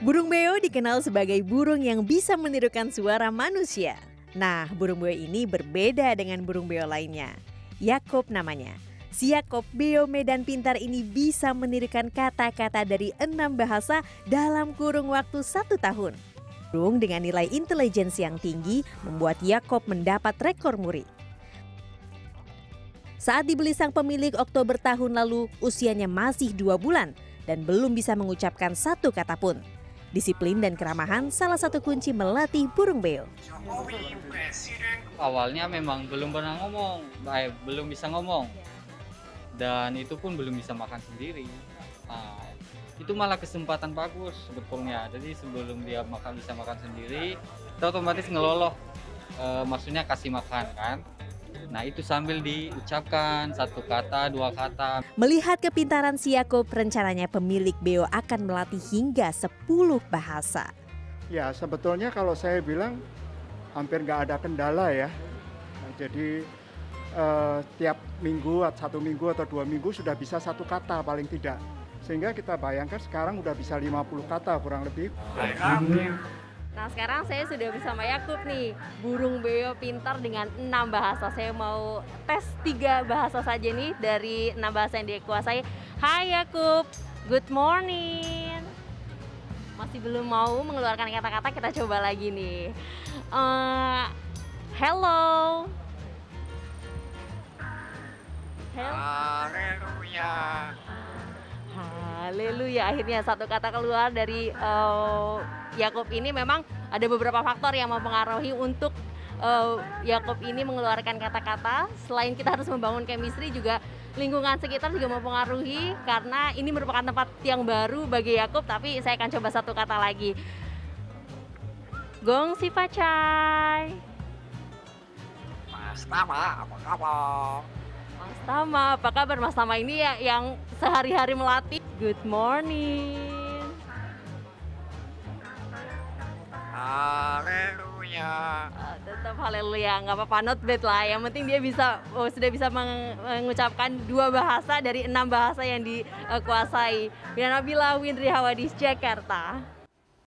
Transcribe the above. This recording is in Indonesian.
Burung beo dikenal sebagai burung yang bisa menirukan suara manusia. Nah, burung beo ini berbeda dengan burung beo lainnya. Yakob namanya. Si Yakob beo Medan Pintar ini bisa menirukan kata-kata dari enam bahasa dalam kurung waktu satu tahun. Burung dengan nilai intelijensi yang tinggi membuat Yakob mendapat rekor muri. Saat dibeli sang pemilik Oktober tahun lalu, usianya masih dua bulan dan belum bisa mengucapkan satu kata pun. Disiplin dan keramahan salah satu kunci melatih burung beo. Awalnya memang belum pernah ngomong, eh, belum bisa ngomong, dan itu pun belum bisa makan sendiri. Nah, itu malah kesempatan bagus sebetulnya. Jadi sebelum dia makan bisa makan sendiri, kita otomatis ngeloloh, eh, maksudnya kasih makan kan. Nah itu sambil diucapkan satu kata, dua kata. Melihat kepintaran si Yakob, rencananya pemilik beo akan melatih hingga 10 bahasa. Ya sebetulnya kalau saya bilang hampir nggak ada kendala ya. Nah, jadi eh, tiap minggu, satu minggu atau dua minggu sudah bisa satu kata paling tidak. Sehingga kita bayangkan sekarang udah bisa 50 kata kurang lebih. Nah sekarang saya sudah bersama Yakub nih, burung beo pintar dengan enam bahasa. Saya mau tes tiga bahasa saja nih dari enam bahasa yang dia kuasai. Hai Yakub, good morning. Masih belum mau mengeluarkan kata-kata, kita coba lagi nih. Eh, hello. Hello. Haleluya. Haleluya, akhirnya satu kata keluar dari eh, Yakub ini memang ada beberapa faktor yang mempengaruhi untuk eh, Yakub ini mengeluarkan kata-kata. Selain kita harus membangun chemistry juga lingkungan sekitar juga mempengaruhi karena ini merupakan tempat yang baru bagi Yakub tapi saya akan coba satu kata lagi. Gong si pacai. Mas Tama, apa kabar? Mas Tama, apa kabar Mas Tama ini ya yang sehari-hari melatih? Good morning. Haleluya. Ah, tetap haleluya nggak apa-apa not bad lah yang penting dia bisa oh, sudah bisa meng- mengucapkan dua bahasa dari enam bahasa yang dikuasai Bila Nabila Windri Hawadis Jakarta